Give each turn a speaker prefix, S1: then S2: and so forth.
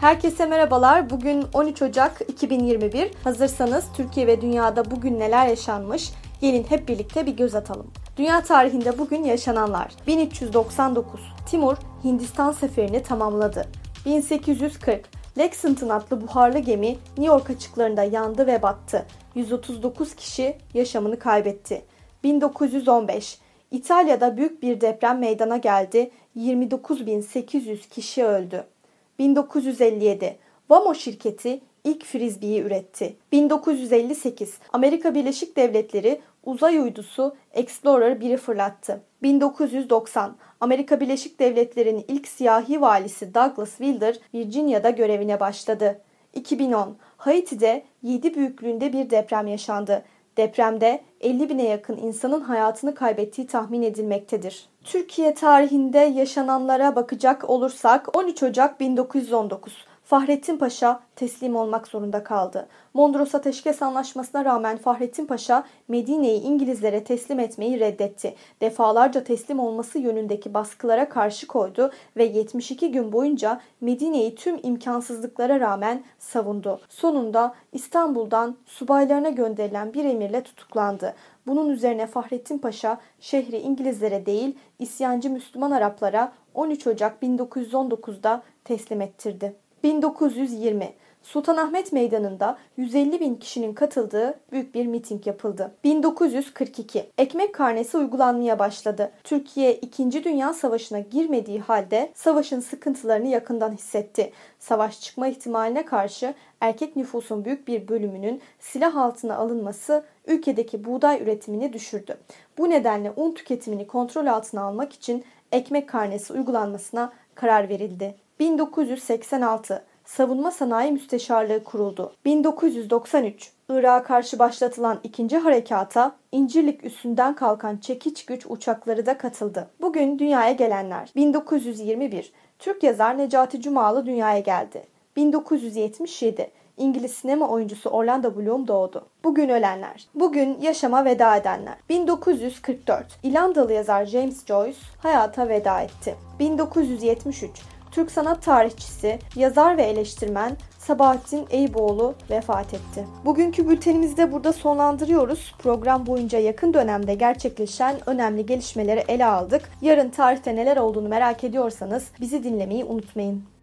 S1: Herkese merhabalar. Bugün 13 Ocak 2021. Hazırsanız Türkiye ve dünyada bugün neler yaşanmış? Gelin hep birlikte bir göz atalım. Dünya tarihinde bugün yaşananlar. 1399. Timur Hindistan seferini tamamladı. 1840. Lexington adlı buharlı gemi New York açıklarında yandı ve battı. 139 kişi yaşamını kaybetti. 1915. İtalya'da büyük bir deprem meydana geldi. 29.800 kişi öldü. 1957 Vamo şirketi ilk frisbee'yi üretti. 1958 Amerika Birleşik Devletleri uzay uydusu Explorer 1'i fırlattı. 1990 Amerika Birleşik Devletleri'nin ilk siyahi valisi Douglas Wilder Virginia'da görevine başladı. 2010 Haiti'de 7 büyüklüğünde bir deprem yaşandı. Depremde 50 bine yakın insanın hayatını kaybettiği tahmin edilmektedir. Türkiye tarihinde yaşananlara bakacak olursak 13 Ocak 1919 Fahrettin Paşa teslim olmak zorunda kaldı. Mondros Ateşkes Anlaşması'na rağmen Fahrettin Paşa Medine'yi İngilizlere teslim etmeyi reddetti. Defalarca teslim olması yönündeki baskılara karşı koydu ve 72 gün boyunca Medine'yi tüm imkansızlıklara rağmen savundu. Sonunda İstanbul'dan subaylarına gönderilen bir emirle tutuklandı. Bunun üzerine Fahrettin Paşa şehri İngilizlere değil isyancı Müslüman Araplara 13 Ocak 1919'da teslim ettirdi. 1920 Sultanahmet Meydanı'nda 150 bin kişinin katıldığı büyük bir miting yapıldı. 1942 ekmek karnesi uygulanmaya başladı. Türkiye 2. Dünya Savaşı'na girmediği halde savaşın sıkıntılarını yakından hissetti. Savaş çıkma ihtimaline karşı erkek nüfusun büyük bir bölümünün silah altına alınması ülkedeki buğday üretimini düşürdü. Bu nedenle un tüketimini kontrol altına almak için ekmek karnesi uygulanmasına karar verildi. 1986 Savunma Sanayi Müsteşarlığı kuruldu. 1993 Irak'a karşı başlatılan ikinci harekata İncirlik üstünden kalkan çekiç güç uçakları da katıldı. Bugün dünyaya gelenler 1921 Türk yazar Necati Cumalı dünyaya geldi. 1977 İngiliz sinema oyuncusu Orlando Bloom doğdu. Bugün ölenler. Bugün yaşama veda edenler. 1944 İrlandalı yazar James Joyce hayata veda etti. 1973 Türk sanat tarihçisi, yazar ve eleştirmen Sabahattin Eyüboğlu vefat etti. Bugünkü bültenimizi de burada sonlandırıyoruz. Program boyunca yakın dönemde gerçekleşen önemli gelişmeleri ele aldık. Yarın tarihte neler olduğunu merak ediyorsanız bizi dinlemeyi unutmayın.